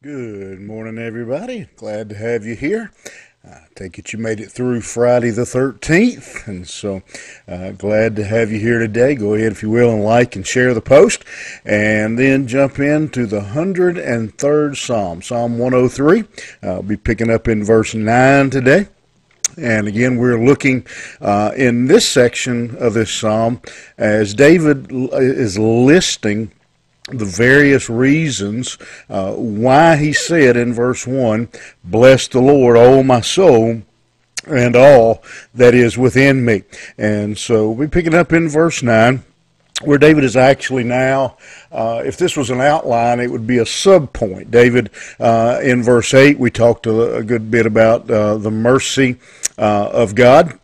Good morning, everybody. Glad to have you here. I take it you made it through Friday the 13th, and so uh, glad to have you here today. Go ahead, if you will, and like and share the post, and then jump into the 103rd Psalm, Psalm 103. I'll be picking up in verse 9 today. And again, we're looking uh, in this section of this psalm as David is listing the various reasons uh, why he said in verse 1, Bless the Lord, O my soul, and all that is within me. And so we pick it up in verse 9 where David is actually now, uh, if this was an outline, it would be a subpoint. David, uh, in verse 8, we talked a, a good bit about uh, the mercy uh, of God.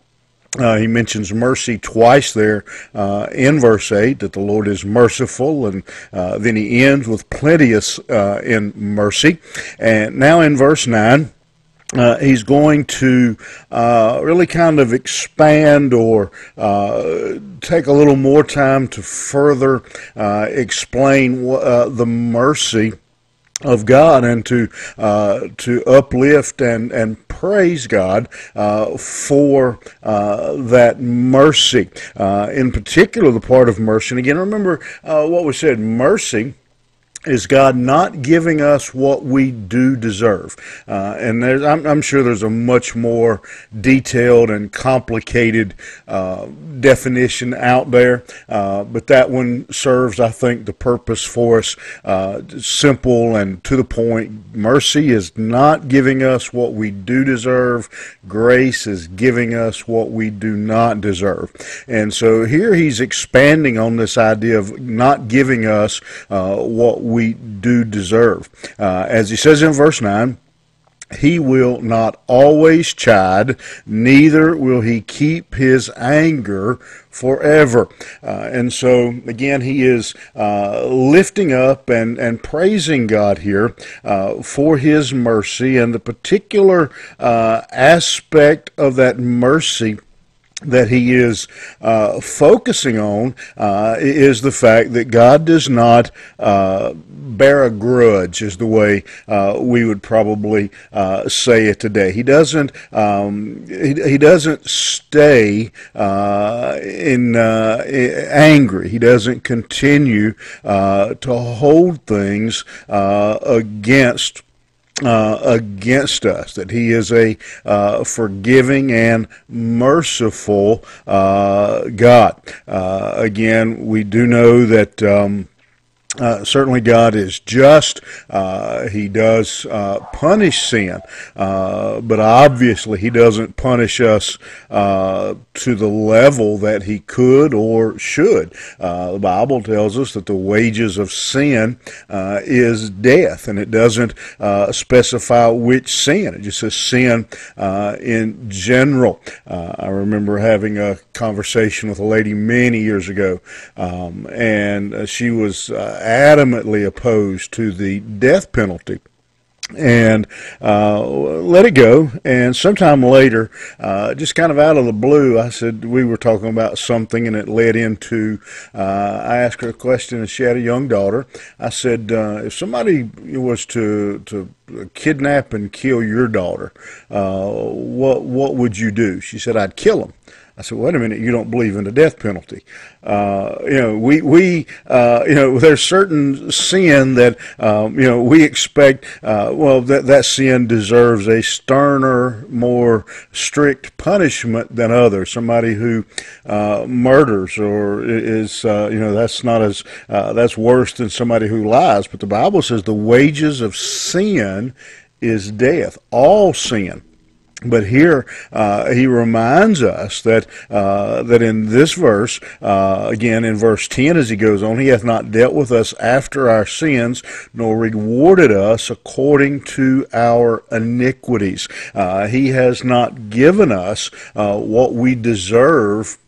Uh, he mentions mercy twice there uh, in verse 8 that the Lord is merciful, and uh, then he ends with plenteous uh, in mercy. And now in verse 9, uh, he's going to uh, really kind of expand or take a little more time to further explain the mercy of God and to uh, to uplift and and praise God uh, for uh, that mercy, uh, in particular the part of mercy. And again, remember uh, what we said: mercy is God not giving us what we do deserve. Uh, and I'm, I'm, sure there's a much more detailed and complicated uh, definition out there, uh, but that one serves, I think, the purpose for us. Uh, simple and to the point. Mercy is not giving us what we do deserve. Grace is giving us what we do not deserve. And so here he's expanding on this idea of not giving us uh, what we do deserve. Uh, as he says in verse 9, he will not always chide, neither will he keep his anger forever. Uh, and so, again, he is uh, lifting up and, and praising God here uh, for his mercy and the particular uh, aspect of that mercy that he is uh, focusing on uh, is the fact that God does not uh, bear a grudge, is the way uh, we would probably uh, say it today. He doesn't. Um, he, he, doesn't stay uh, in angry. He doesn't continue to hold things against uh, against us, that He is a uh, forgiving and merciful uh, God. Uh, again, we do know that. Um, uh, certainly, God is just. Uh, he does uh, punish sin, uh, but obviously, He doesn't punish us uh, to the level that He could or should. Uh, the Bible tells us that the wages of sin is death, and it doesn't specify which sin. It just says sin in general. I remember having a conversation with a lady many years ago, um, and she was adamantly opposed to the death penalty and uh, let it go. And sometime later, uh, just kind of out of the blue, I said we were talking about something, and it led into. Uh, I asked her a question, and she had a young daughter. I said, uh, if somebody was to to kidnap and kill your daughter, uh, what what would you do? She said, I'd kill him. I said, wait a minute, you don't believe in the death penalty. Uh, you know, we, we uh, you know, there's certain sin that, um, you know, we expect, uh, well, that, that sin deserves a sterner, more strict punishment than others. Somebody who uh, murders or is, uh, you know, that's not as, uh, that's worse than somebody who lies. But the Bible says the wages of sin is death. All sin but here uh, he reminds us that uh, that in this verse, uh, again in verse ten, as he goes on, he hath not dealt with us after our sins, nor rewarded us according to our iniquities. Uh, he has not given us uh, what we deserve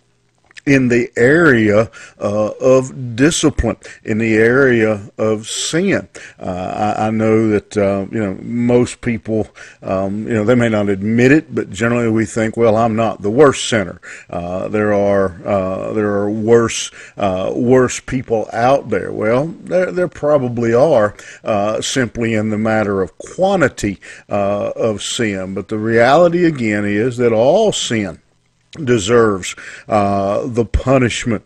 in the area uh, of discipline, in the area of sin. Uh, I, I, know that uh, you know most people, um, you know, they may not admit it, but generally we think, well, I'm not the worst sinner. Uh, there are uh, there are worse uh, worse people out there. Well, there there probably are, simply in the matter of quantity of sin. But the reality again is that all sin deserves uh, the punishment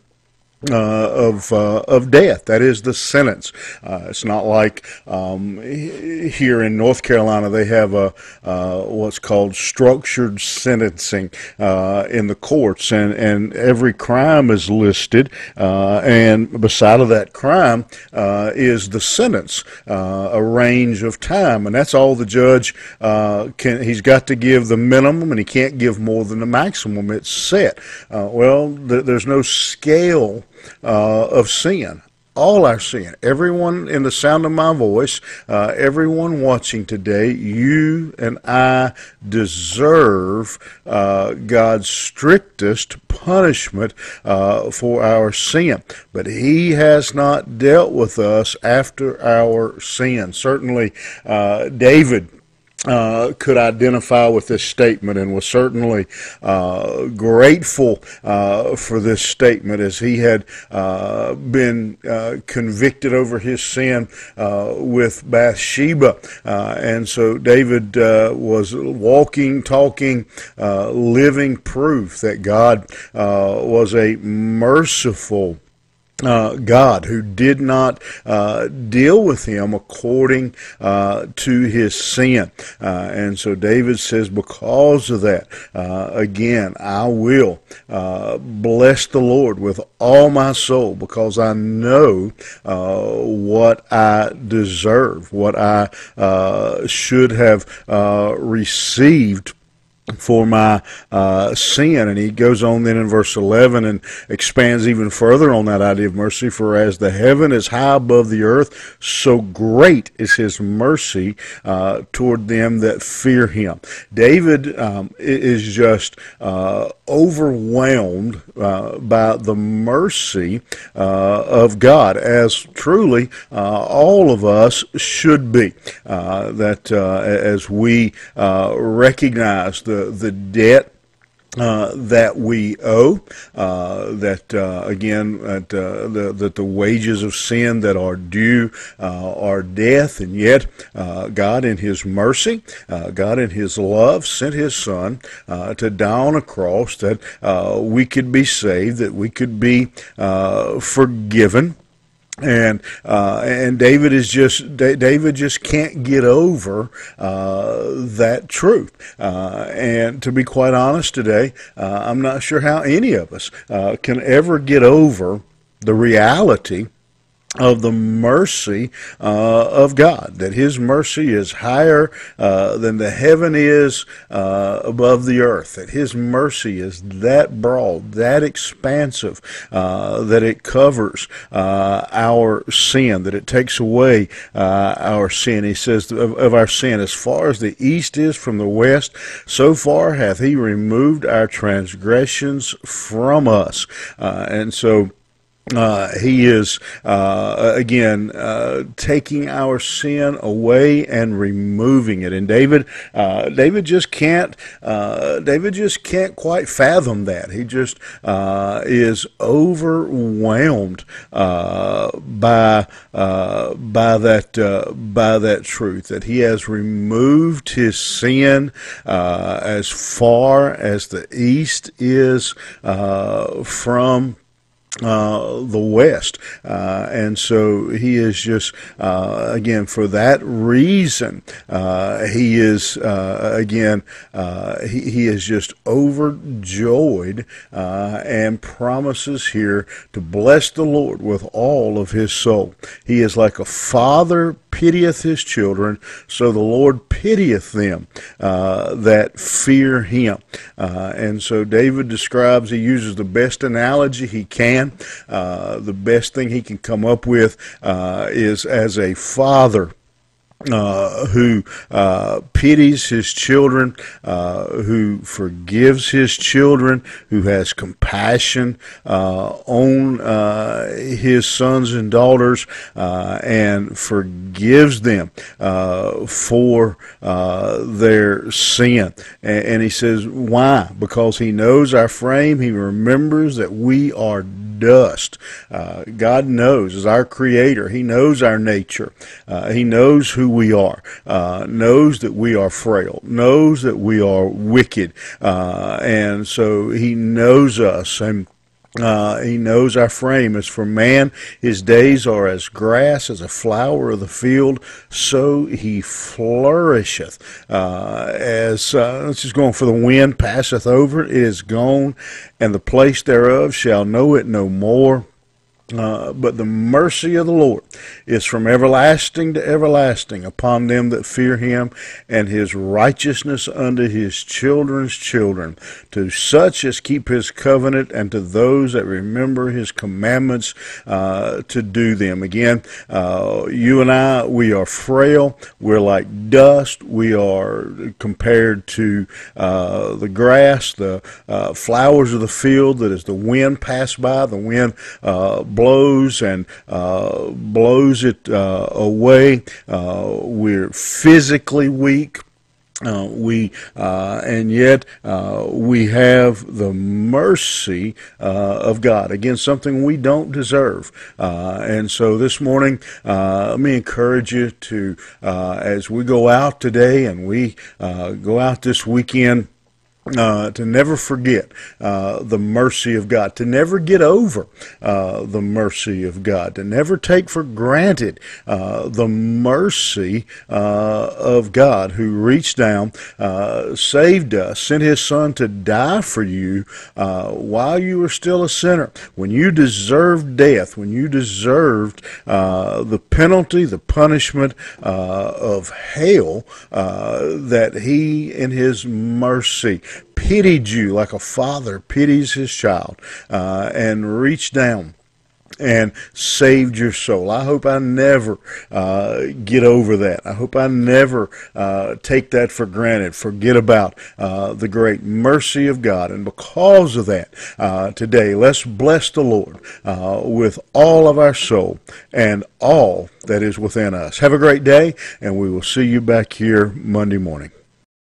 uh, of uh, of death. That is the sentence. Uh, it's not like um, here in North Carolina they have a uh, what's called structured sentencing uh, in the courts, and and every crime is listed, uh, and beside of that crime is the sentence, a range of time, and that's all the judge can. He's got to give the minimum, and he can't give more than the maximum. It's set. well, th- there's no scale uh, of sin. All our sin, everyone in the sound of my voice, uh, everyone watching today, you and I deserve uh, God's strictest punishment uh, for our sin. But He has not dealt with us after our sin. Certainly, uh, David uh, could identify with this statement and was certainly uh, grateful uh, for this statement as he had uh, been uh, convicted over his sin uh, with Bathsheba. Uh and so David was walking, talking, living proof that God was a merciful uh, God, who did not uh, deal with him according uh, to his sin. Uh, and so David says, because of that, uh, again, I will uh, bless the Lord with all my soul because I know what I deserve, what I should have received for my uh, sin. And he goes on then in verse 11 and expands even further on that idea of mercy. For as the heaven is high above the earth, so great is his mercy uh, toward them that fear him. David um, is just uh, overwhelmed uh, by the mercy uh, of God, as truly uh, all of us should be. that as we recognize the the debt uh, that we owe. Uh, that uh, again, that, uh, the, that the wages of sin that are due uh, are death, and yet uh, God, in His mercy, God in His love, sent His Son to die on a cross that we could be saved, that we could be forgiven and uh, and David is just David just can't get over uh, that truth. Uh, and to be quite honest today, uh, I'm not sure how any of us uh, can ever get over the reality of the mercy uh, of God, that His mercy is higher uh, than the heaven is uh, above the earth, that His mercy is that broad, that expansive, uh, that it covers uh, our sin, that it takes away uh, our sin. He says of, of, our sin, as far as the east is from the west, so far hath He removed our transgressions from us. and so, uh, he is uh, again uh, taking our sin away and removing it, and David, uh, David just can't, uh, David just can't quite fathom that. He just uh, is overwhelmed by by that by that truth that he has removed his sin as far as the east is from uh, the West. Uh, and so he is just, uh, again, for that reason, uh, he is, uh, again, uh, he, he is just overjoyed and promises here to bless the Lord with all of his soul. He is like a father pitieth his children, so the Lord pitieth them that fear him. and so David describes, he uses the best analogy he can uh, the best thing he can come up with uh, is as a father uh, who uh, pities his children, uh, who forgives his children, who has compassion uh, on uh, his sons and daughters, uh, and forgives them for their sin. And, and, he says, Why? Because he knows our frame, he remembers that we are dust. God knows, as our creator, he knows our nature, he knows who we are, uh, knows that we are frail, knows that we are wicked, uh, and so He knows us and. Uh, he knows our frame. As for man, his days are as grass, as a flower of the field, so he flourisheth. Uh, as uh, this is going for the wind passeth over, it is gone, and the place thereof shall know it no more. Uh, but the mercy of the Lord is from everlasting to everlasting upon them that fear him, and his righteousness unto his children's children, to such as keep his covenant, and to those that remember his commandments uh, to do them. Again, uh, you and I, we are frail. We're like dust. We are compared to uh, the grass, the uh, flowers of the field that as the wind pass by, the wind blows and uh, blows it uh, away. Uh, we're physically weak. Uh, we uh, and yet uh, we have the mercy of God again something we don't deserve and so this morning let me encourage you to as we go out today and we go out this weekend uh, to never forget uh, the mercy of God, to never get over uh, the mercy of God, to never take for granted uh, the mercy uh, of God who reached down, uh, saved us, sent his son to die for you while you were still a sinner, when you deserved death, when you deserved the penalty, the punishment of hell, that he in his mercy pitied you like a father pities his child uh, and reached down and saved your soul. I hope I never uh, get over that. I hope I never uh, take that for granted, forget about uh, the great mercy of God. And because of that, uh, today, let's bless the Lord uh, with all of our soul and all that is within us. Have a great day, and we will see you back here Monday morning.